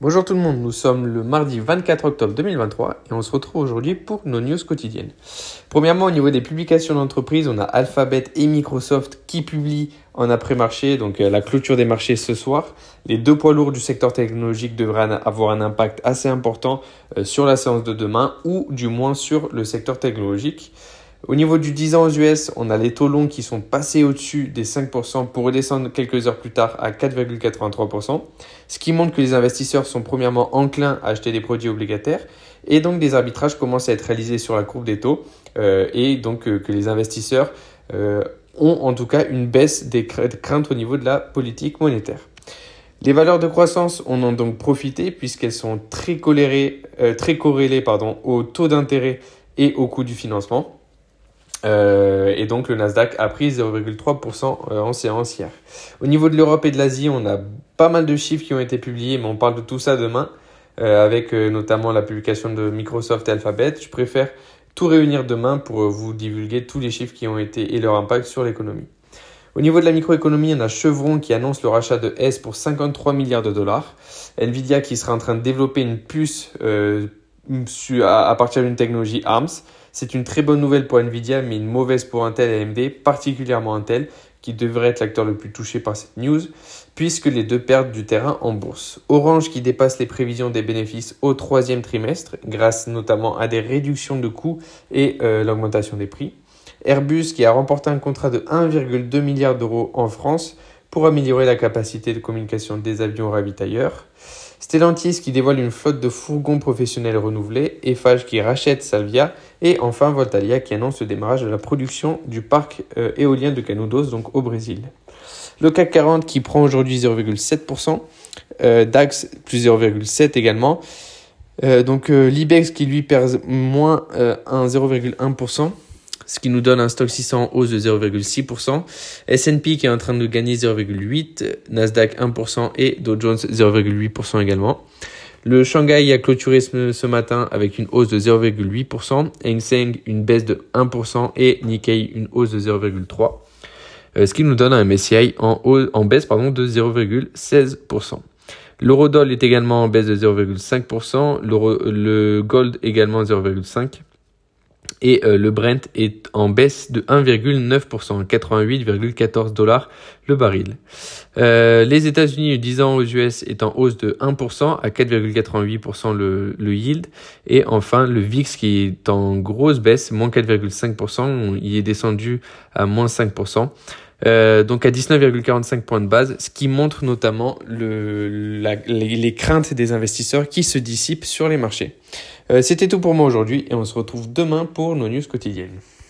Bonjour tout le monde, nous sommes le mardi 24 octobre 2023 et on se retrouve aujourd'hui pour nos news quotidiennes. Premièrement, au niveau des publications d'entreprise, on a Alphabet et Microsoft qui publient en après-marché, donc euh, la clôture des marchés ce soir. Les deux poids lourds du secteur technologique devraient avoir un impact assez important euh, sur la séance de demain ou du moins sur le secteur technologique. Au niveau du 10 ans aux US, on a les taux longs qui sont passés au-dessus des 5% pour redescendre quelques heures plus tard à 4,83%, ce qui montre que les investisseurs sont premièrement enclins à acheter des produits obligataires et donc des arbitrages commencent à être réalisés sur la courbe des taux euh, et donc euh, que les investisseurs euh, ont en tout cas une baisse des craintes au niveau de la politique monétaire. Les valeurs de croissance en ont donc profité puisqu'elles sont très, corrélées au taux d'intérêt et au coût du financement. Euh, et donc le Nasdaq a pris 0,3% euh, en séance hier. Au niveau de l'Europe et de l'Asie, on a pas mal de chiffres qui ont été publiés, mais on parle de tout ça demain, euh, avec notamment la publication de Microsoft et Alphabet. Je préfère tout réunir demain pour vous divulguer tous les chiffres qui ont été et leur impact sur l'économie. Au niveau de la microéconomie, on a Chevron qui annonce le rachat de S pour 53 milliards de dollars. Nvidia qui sera en train de développer une puce à partir d'une technologie ARMS. C'est une très bonne nouvelle pour Nvidia, mais une mauvaise pour Intel et AMD, particulièrement Intel, qui devrait être l'acteur le plus touché par cette news, puisque les deux perdent du terrain en bourse. Orange qui dépasse les prévisions des bénéfices au troisième trimestre, grâce notamment à des réductions de coûts et euh, l'augmentation des prix. Airbus qui a remporté un contrat de 1,2 milliard d'euros en France pour améliorer la capacité de communication des avions ravitailleurs. Stellantis qui dévoile une flotte de fourgons professionnels renouvelés, Eiffage qui rachète Salvia et enfin Voltalia qui annonce le démarrage de la production du parc euh, éolien de Canudos donc au Brésil. Le CAC 40 qui prend aujourd'hui 0,7%, euh, DAX plus 0,7 également. Euh, donc l'IBEX qui lui perd moins 1,01% ce qui nous donne un stock 600 en hausse de 0,6%, S&P qui est en train de gagner 0,8%, Nasdaq 1% et Dow Jones 0,8% également. Le Shanghai a clôturé ce, matin avec une hausse de 0,8%, Hang Seng une baisse de 1% et Nikkei une hausse de 0,3%, euh, ce qui nous donne un MSCI en, en baisse pardon, de 0,16%. L'eurodoll est également en baisse de 0,5%, le gold également 0,5% et euh, le Brent est en baisse de 1,9%, 88,14 dollars le baril. Euh, les États-Unis, 10 ans aux US, est en hausse de 1% à 4,88% le, yield. Et enfin, le VIX qui est en grosse baisse, moins 4,5%, il est descendu à moins 5%. Euh, donc à 19,45 points de base, ce qui montre notamment le, les, les, craintes des investisseurs qui se dissipent sur les marchés. Euh, C'était tout pour moi aujourd'hui et on se retrouve demain pour nos news quotidiennes.